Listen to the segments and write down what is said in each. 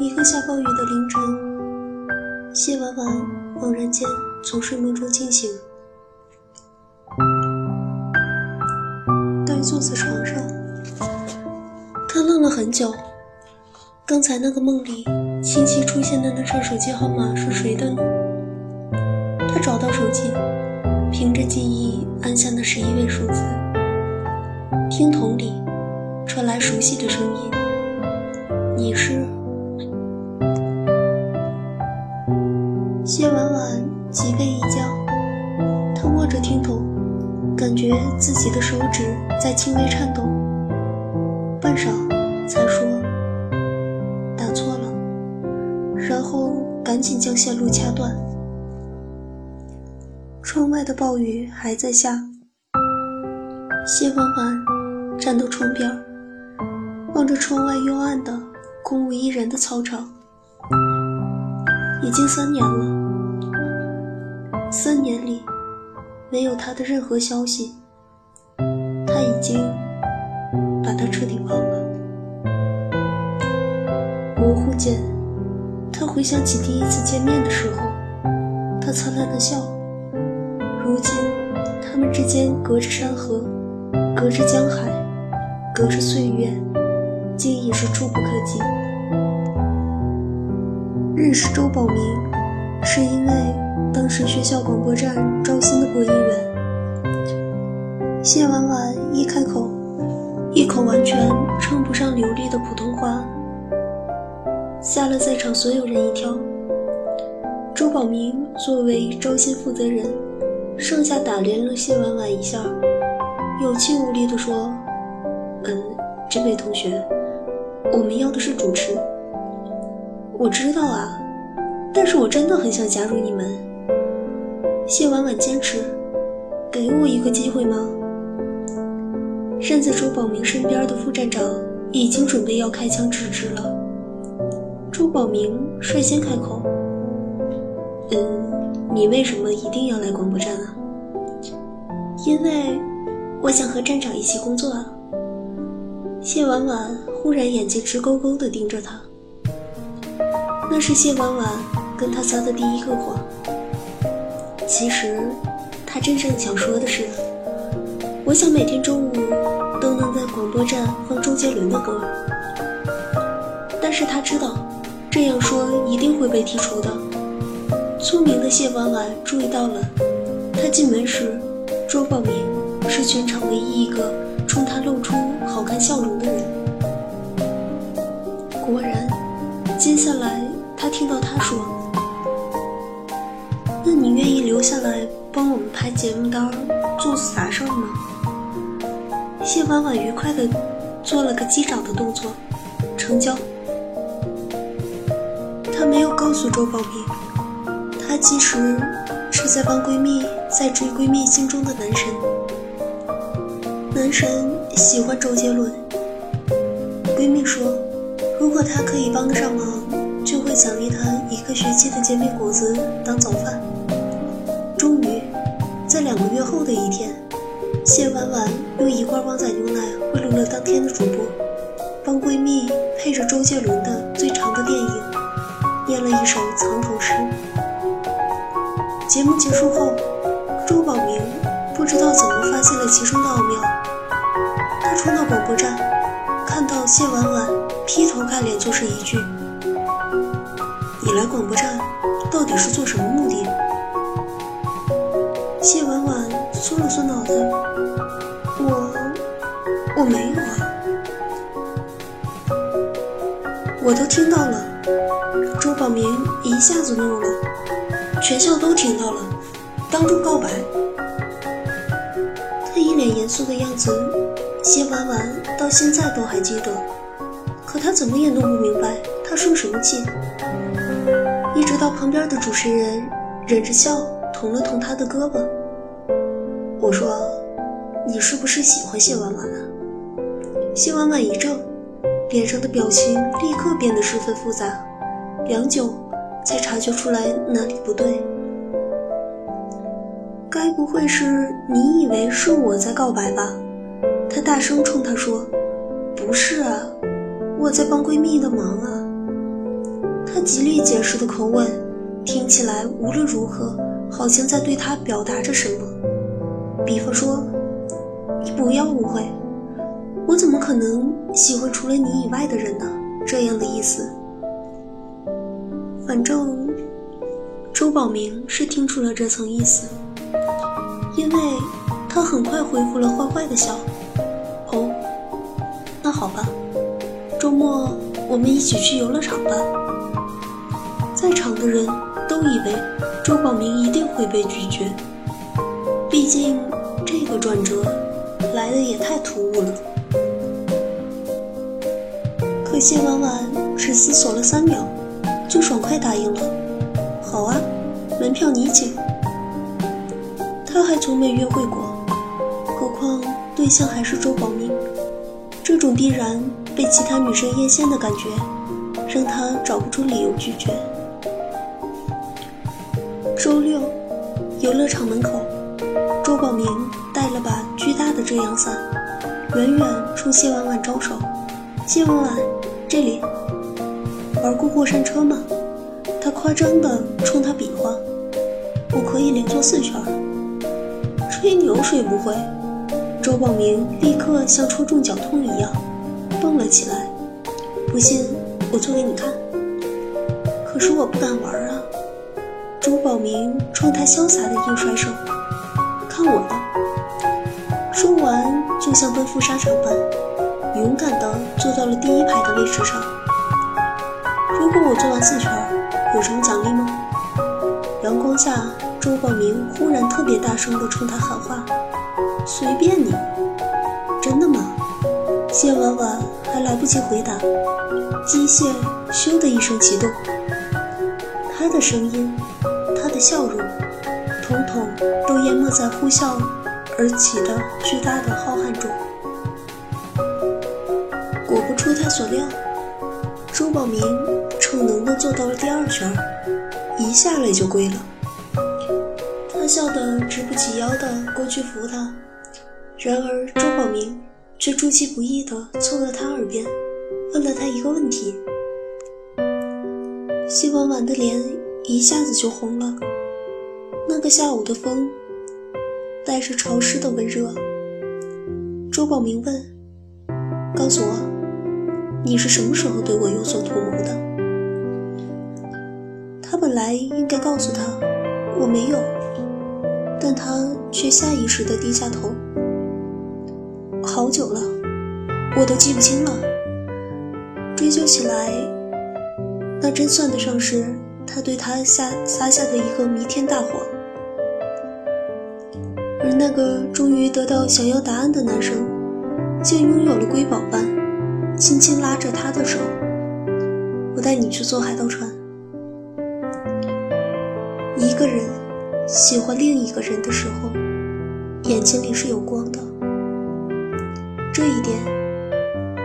一个下暴雨的凌晨，谢婉婉猛然间从睡梦中惊醒，呆坐在床上，她愣了很久。刚才那个梦里清晰出现的那串手机号码是谁的呢？她找到手机，凭着记忆按下那十一位数字，听筒里传来熟悉的声音：“你是？”谢婉婉脊背一僵，她握着听筒，感觉自己的手指在轻微颤抖，半晌才说：“打错了。”然后赶紧将线路掐断。窗外的暴雨还在下，谢婉婉站到窗边，望着窗外幽暗的、空无一人的操场。已经三年了，三年里没有他的任何消息，他已经把他彻底忘了。模糊间，他回想起第一次见面的时候，他灿烂的笑。如今，他们之间隔着山河，隔着江海，隔着岁月，竟已是触不可及。认识周保明，是因为当时学校广播站招新的播音员。谢婉婉一开口，一口完全称不上流利的普通话，吓了在场所有人一跳。周宝明作为招新负责人，上下打量了谢婉婉一下，有气无力地说：“嗯，这位同学，我们要的是主持。”我知道啊，但是我真的很想加入你们。谢婉婉坚持，给我一个机会吗？站在周保明身边的副站长已经准备要开枪制止了。周保明率先开口：“嗯，你为什么一定要来广播站啊？”因为我想和站长一起工作啊。谢婉婉忽然眼睛直勾勾地盯着他。那是谢婉婉跟他撒的第一个谎。其实，他真正想说的是，我想每天中午都能在广播站放周杰伦的歌。但是他知道，这样说一定会被剔除的。聪明的谢婉婉注意到了，他进门时，周报明是全场唯一一个冲他露出好看笑容的人。果然，接下来。他听到他说：“留下来帮我们拍节目单、做啥事儿吗？”谢婉婉愉快地做了个击掌的动作，成交。她没有告诉周宝平，她其实是在帮闺蜜在追闺蜜心中的男神。男神喜欢周杰伦。闺蜜说：“如果他可以帮得上忙。”就会奖励他一个学期的煎饼果子当早饭。两个月后的一天，谢婉婉用一罐旺仔牛奶贿赂了当天的主播，帮闺蜜配着周杰伦的《最长的电影》念了一首藏头诗。节目结束后，周保明不知道怎么发现了其中的奥妙，他冲到广播站，看到谢婉婉劈头盖脸就是一句。你来广播站到底是做什么目的？谢婉婉缩了缩脑袋，我我没有啊。我都听到了。周宝明一下子怒了，全校都听到了，当众告白。他一脸严肃的样子，谢婉婉到现在都还记得。可他怎么也弄不明白，他生什么气。一直到旁边的主持人忍着笑捅了捅他的胳膊。我说：“你是不是喜欢谢婉婉啊？”谢婉婉一怔，脸上的表情立刻变得十分复杂，良久才察觉出来哪里不对。该不会是你以为是我在告白吧？她大声冲他说：“不是啊，我在帮闺蜜的忙啊。”极力解释的口吻，听起来无论如何好像在对他表达着什么。比方说：“你不要误会，我怎么可能喜欢除了你以外的人呢？”这样的意思。反正周宝明是听出了这层意思，因为他很快恢复了坏坏的笑。哦，那好吧，周末我们一起去游乐场吧。在场的人都以为周宝明一定会被拒绝，毕竟这个转折来的也太突兀了。可谢婉婉只思索了三秒，就爽快答应了。好啊，门票你请。他还从没约会过，何况对象还是周宝明，这种必然被其他女生艳羡的感觉，让他找不出理由拒绝。周六，游乐场门口，周宝明带了把巨大的遮阳伞，远远冲谢婉婉招手。谢婉婉，这里。玩过过山车吗？他夸张地冲他比划。我可以连坐四圈。吹牛谁不会？周宝明立刻像戳中脚痛一样，蹦了起来。不信，我做给你看。可是我不敢玩啊。周宝明冲他潇洒的一甩手，看我的！说完，就像奔赴沙场般，勇敢地坐到了第一排的位置上。如果我做完四圈，有什么奖励吗？阳光下，周宝明忽然特别大声地冲他喊话：“随便你。”真的吗？谢婉婉还来不及回答，机械咻的一声启动，他的声音。他的笑容，淹没在呼啸而起的巨大的浩瀚中。果不出他所料，周宝明逞能的做到了第二圈，一下来就跪了。他笑得直不起腰的过去扶他，然而周宝明却出其不意的凑到他耳边，问了他一个问题。谢婉婉的脸。一下子就红了。那个下午的风，带着潮湿的温热。周宝明问：“告诉我，你是什么时候对我有所图谋的？”他本来应该告诉他我没有，但他却下意识地低下头。好久了，我都记不清了。追究起来，那真算得上是。他对他下撒下的一个弥天大谎，而那个终于得到想要答案的男生，竟拥有了瑰宝般，轻轻拉着他的手：“我带你去坐海盗船。”一个人喜欢另一个人的时候，眼睛里是有光的。这一点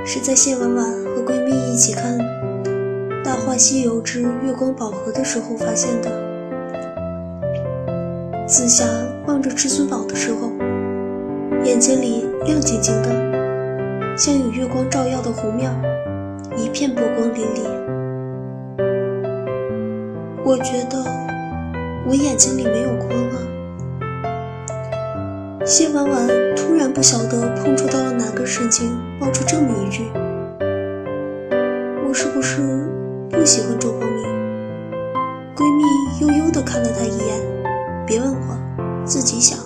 是在谢婉婉和闺蜜一起看。《大话西游之月光宝盒》的时候发现的。紫霞望着至尊宝的时候，眼睛里亮晶晶的，像有月光照耀的湖面，一片波光粼粼。我觉得我眼睛里没有光啊。谢婉婉突然不晓得碰触到了哪个神经，冒出这么一句：“我是不是？”不喜欢周光明，闺蜜悠悠地看了他一眼，别问我，自己想。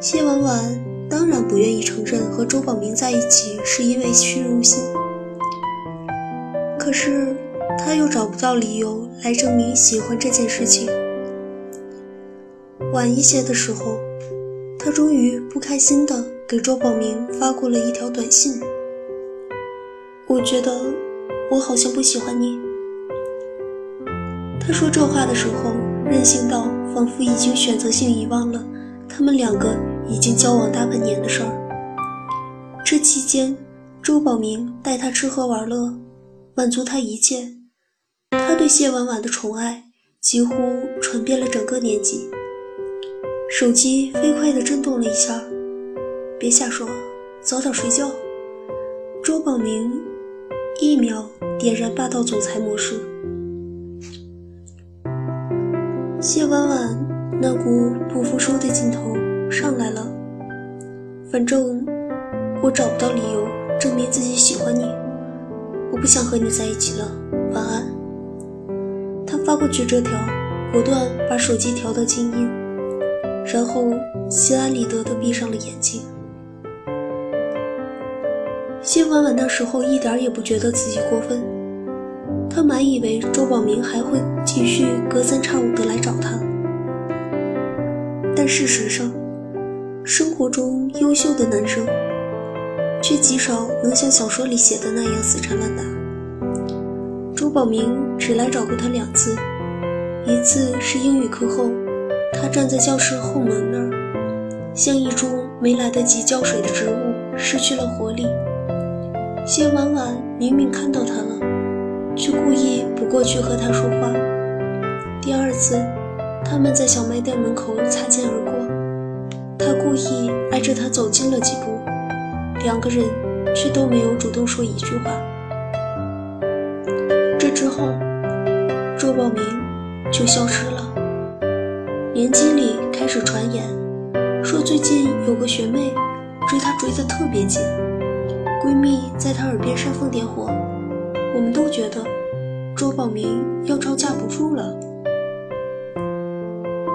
谢婉婉当然不愿意承认和周宝明在一起是因为虚荣心，可是她又找不到理由来证明喜欢这件事情。晚一些的时候，她终于不开心的给周宝明发过了一条短信，我觉得。我好像不喜欢你。他说这话的时候，任性到仿佛已经选择性遗忘了他们两个已经交往大半年的事儿。这期间，周宝明带她吃喝玩乐，满足她一切。他对谢婉婉的宠爱几乎传遍了整个年级。手机飞快地震动了一下，别瞎说，早点睡觉。周宝明。一秒点燃霸道总裁模式。谢婉婉那股不服输的劲头上来了。反正我找不到理由证明自己喜欢你，我不想和你在一起了。晚安。他发过去这条，果断把手机调到静音，然后心安理得地闭上了眼睛。谢婉婉那时候一点也不觉得自己过分。他满以为周保明还会继续隔三差五的来找他，但事实上，生活中优秀的男生却极少能像小说里写的那样死缠烂打。周保明只来找过他两次，一次是英语课后，他站在教室后门那儿，像一株没来得及浇水的植物，失去了活力。谢婉婉明明看到他了。却故意不过去和他说话。第二次，他们在小卖店门口擦肩而过，他故意挨着他走近了几步，两个人却都没有主动说一句话。这之后，周宝明就消失了。年级里开始传言，说最近有个学妹追他追得特别紧，闺蜜在他耳边煽风点火。我们都觉得周宝明要招架不住了，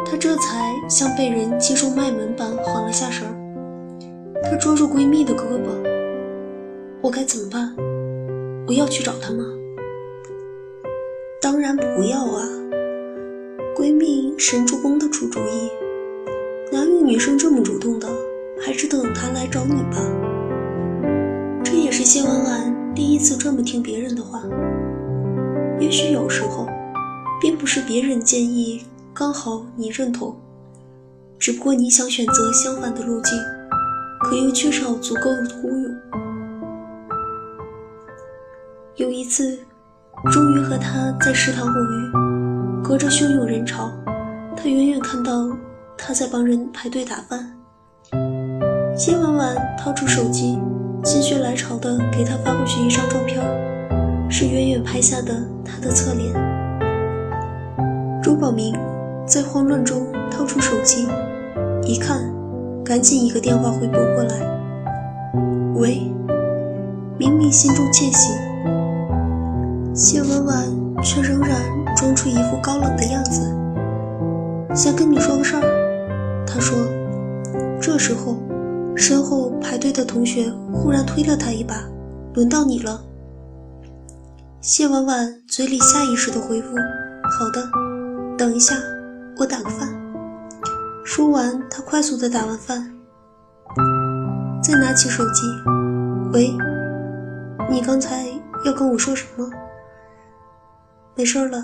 他这才像被人击中脉门般缓了下神儿。他捉住闺蜜的胳膊：“我该怎么办？我要去找他吗？”“当然不要啊！”闺蜜神助攻的出主意：“哪有女生这么主动的？还是等他来找你吧。”这也是谢婉婉。第一次这么听别人的话，也许有时候，并不是别人建议刚好你认同，只不过你想选择相反的路径，可又缺少足够的忽悠。有一次，终于和他在食堂偶遇，隔着汹涌人潮，他远远看到他在帮人排队打饭。谢婉婉掏出手机。心血来潮的给他发过去一张照片，是远远拍下的他的侧脸。周保明在慌乱中掏出手机，一看，赶紧一个电话回拨过来。喂，明明心中窃喜，谢婉婉却仍然装出一副高冷的样子，想跟你说个事儿。他说，这时候。身后排队的同学忽然推了他一把，轮到你了。谢婉婉嘴里下意识的回复：“好的，等一下，我打个饭。”说完，他快速的打完饭，再拿起手机：“喂，你刚才要跟我说什么？”“没事了。”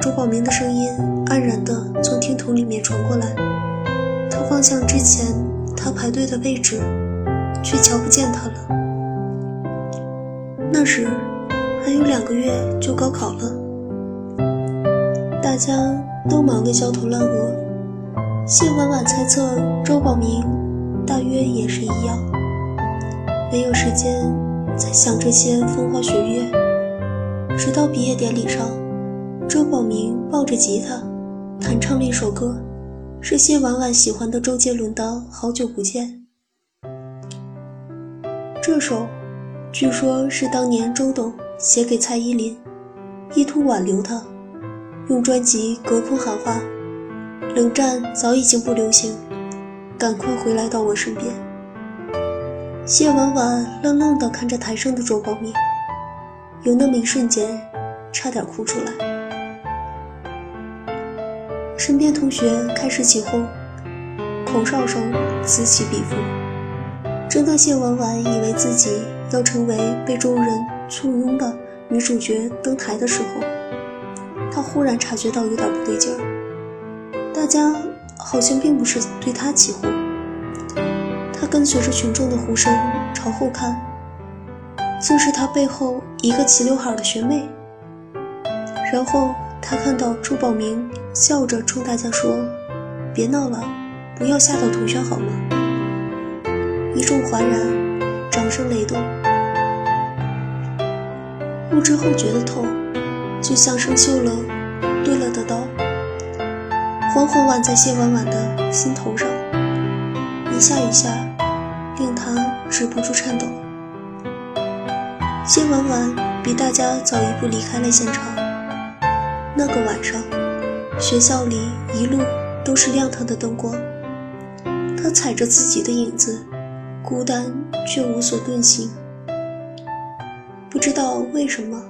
周保明的声音黯然的从听筒里面传过来，他方向之前。他排队的位置，却瞧不见他了。那时还有两个月就高考了，大家都忙得焦头烂额。谢婉婉猜测周宝明大约也是一样，没有时间再想这些风花雪月。直到毕业典礼上，周宝明抱着吉他弹唱了一首歌。是谢婉婉喜欢的周杰伦的《好久不见》。这首，据说是当年周董写给蔡依林，意图挽留她，用专辑隔空喊话：“冷战早已经不流行，赶快回来到我身边。”谢婉婉愣愣地看着台上的周保明，有那么一瞬间，差点哭出来。身边同学开始起哄，口哨声此起彼伏。正当谢婉婉以为自己要成为被众人簇拥的女主角登台的时候，她忽然察觉到有点不对劲儿。大家好像并不是对她起哄，她跟随着群众的呼声朝后看，竟是她背后一个齐刘海的学妹。然后。他看到周宝明笑着冲大家说：“别闹了，不要吓到同学好吗？”一众哗然，掌声雷动。不知后觉的痛，就像生锈了、钝了的刀，缓缓挽在谢婉婉的心头上，一下一下，令她止不住颤抖。谢婉婉比大家早一步离开了现场。那个晚上，学校里一路都是亮堂的灯光，他踩着自己的影子，孤单却无所遁形。不知道为什么，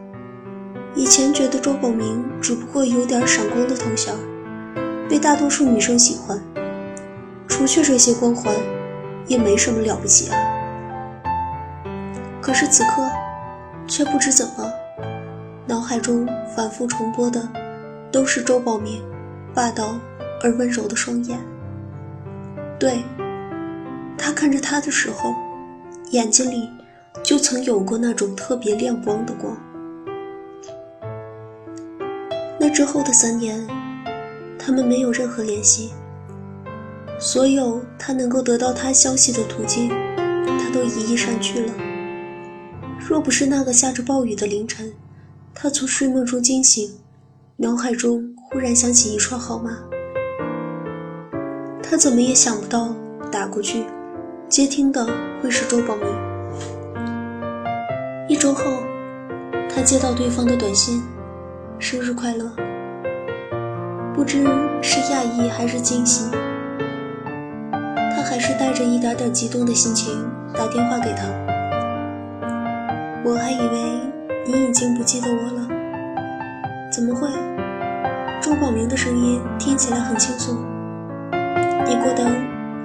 以前觉得周宝明只不过有点闪光的头衔，被大多数女生喜欢，除去这些光环，也没什么了不起啊。可是此刻，却不知怎么，脑海中反复重播的，都是周宝明霸道而温柔的双眼。对，他看着他的时候，眼睛里。就曾有过那种特别亮光的光。那之后的三年，他们没有任何联系。所有他能够得到他消息的途径，他都一一删去了。若不是那个下着暴雨的凌晨，他从睡梦中惊醒，脑海中忽然响起一串号码，他怎么也想不到打过去，接听的会是周宝明。一周后，他接到对方的短信：“生日快乐。”不知是讶异还是惊喜，他还是带着一点点激动的心情打电话给他。我还以为你已经不记得我了，怎么会？周宝明的声音听起来很轻松。你过得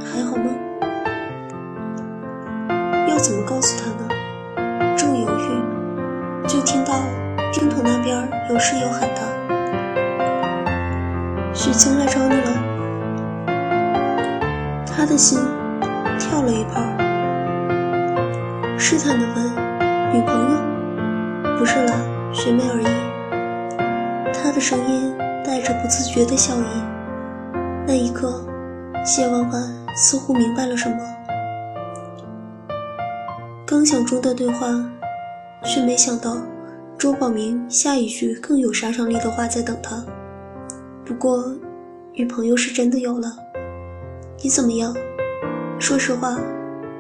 还好吗？要怎么告诉他呢？正犹豫就听到听筒那边有室友喊他：“许晴来找你了。”他的心跳了一拍，试探的问：“女朋友？”“不是啦，学妹而已。”他的声音带着不自觉的笑意。那一刻，谢婉婉似乎明白了什么。刚想中断对话。却没想到，周宝明下一句更有杀伤力的话在等他。不过，女朋友是真的有了。你怎么样？说实话，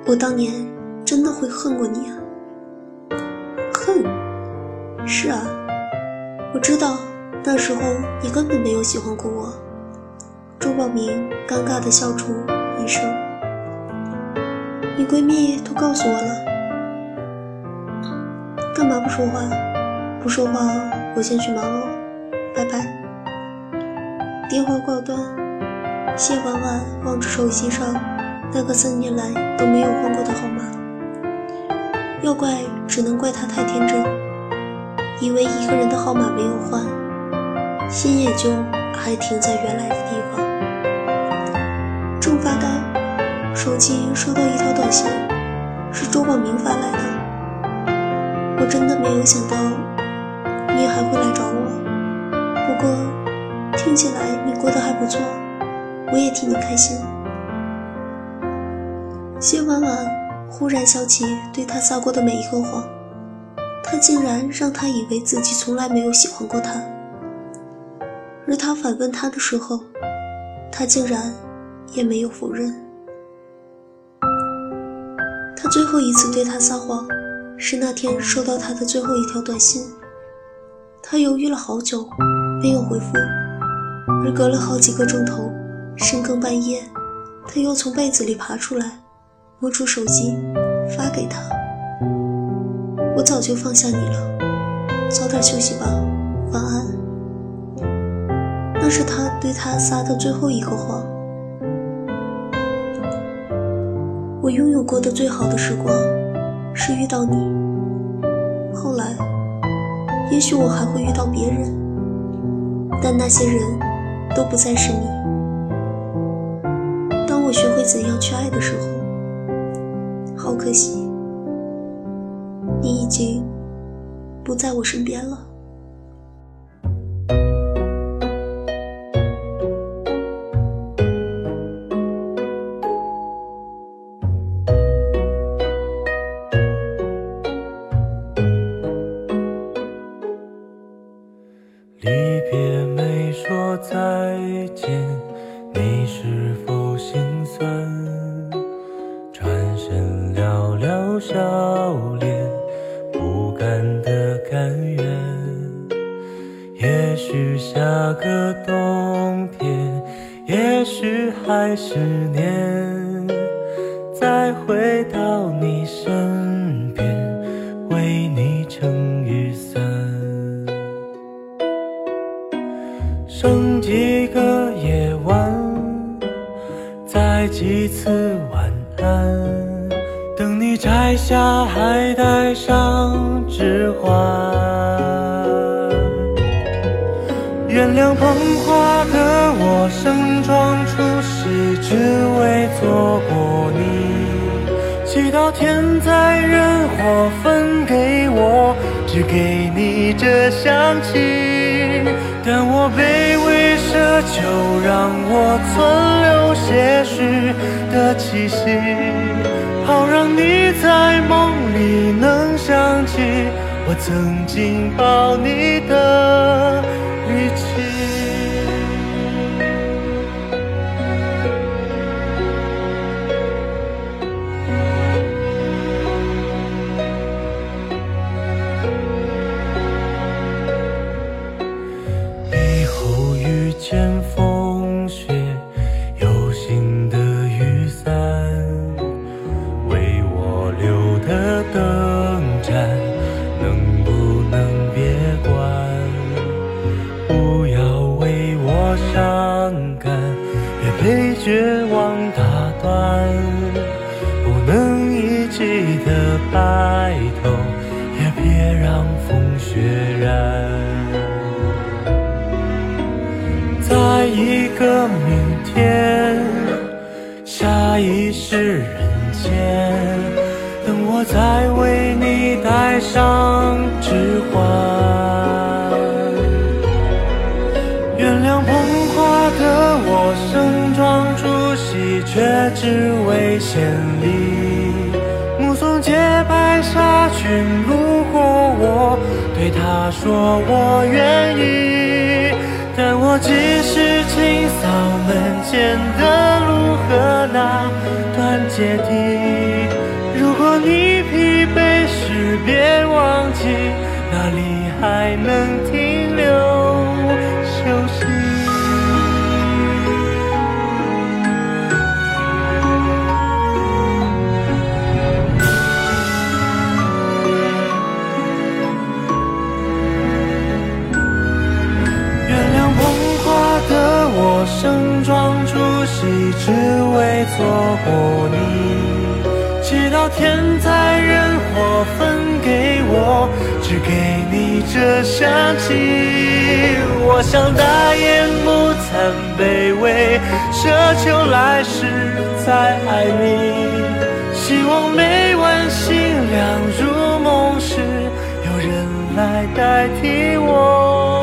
我当年真的会恨过你啊。恨？是啊，我知道那时候你根本没有喜欢过我。周宝明尴尬地笑出一声。你闺蜜都告诉我了。干嘛不说话？不说话，我先去忙哦，拜拜。电话挂断，谢婉婉望着手机上那个三年来都没有换过的号码，要怪只能怪她太天真，以为一个人的号码没有换，心也就还停在原来的地方。正发呆，手机收到一条短信，是周广明发来的。我真的没有想到你还会来找我，不过听起来你过得还不错，我也替你开心。谢婉婉忽然想起对他撒过的每一个谎，他竟然让他以为自己从来没有喜欢过他，而他反问他的时候，他竟然也没有否认。他最后一次对他撒谎。是那天收到他的最后一条短信，他犹豫了好久，没有回复。而隔了好几个钟头，深更半夜，他又从被子里爬出来，摸出手机，发给他：“我早就放下你了，早点休息吧，晚安。”那是他对他撒的最后一个谎。我拥有过的最好的时光。是遇到你，后来，也许我还会遇到别人，但那些人都不再是你。当我学会怎样去爱的时候，好可惜，你已经不在我身边了。你。祈祷天灾人祸分给我，只给你这香气。但我卑微奢求，让我存留些许的气息，好让你在梦里能想起我曾经抱你的。却只为献礼。目送洁白纱裙路过我，对他说我愿意。但我只是清扫门前的路和那段阶梯。如果你疲惫时，别忘记哪里还能装出席，只为错过你。祈祷天灾人祸分给我，只给你这香气。我想大言不惭卑微，奢求来世再爱你。希望每晚星亮如梦时，有人来代替我。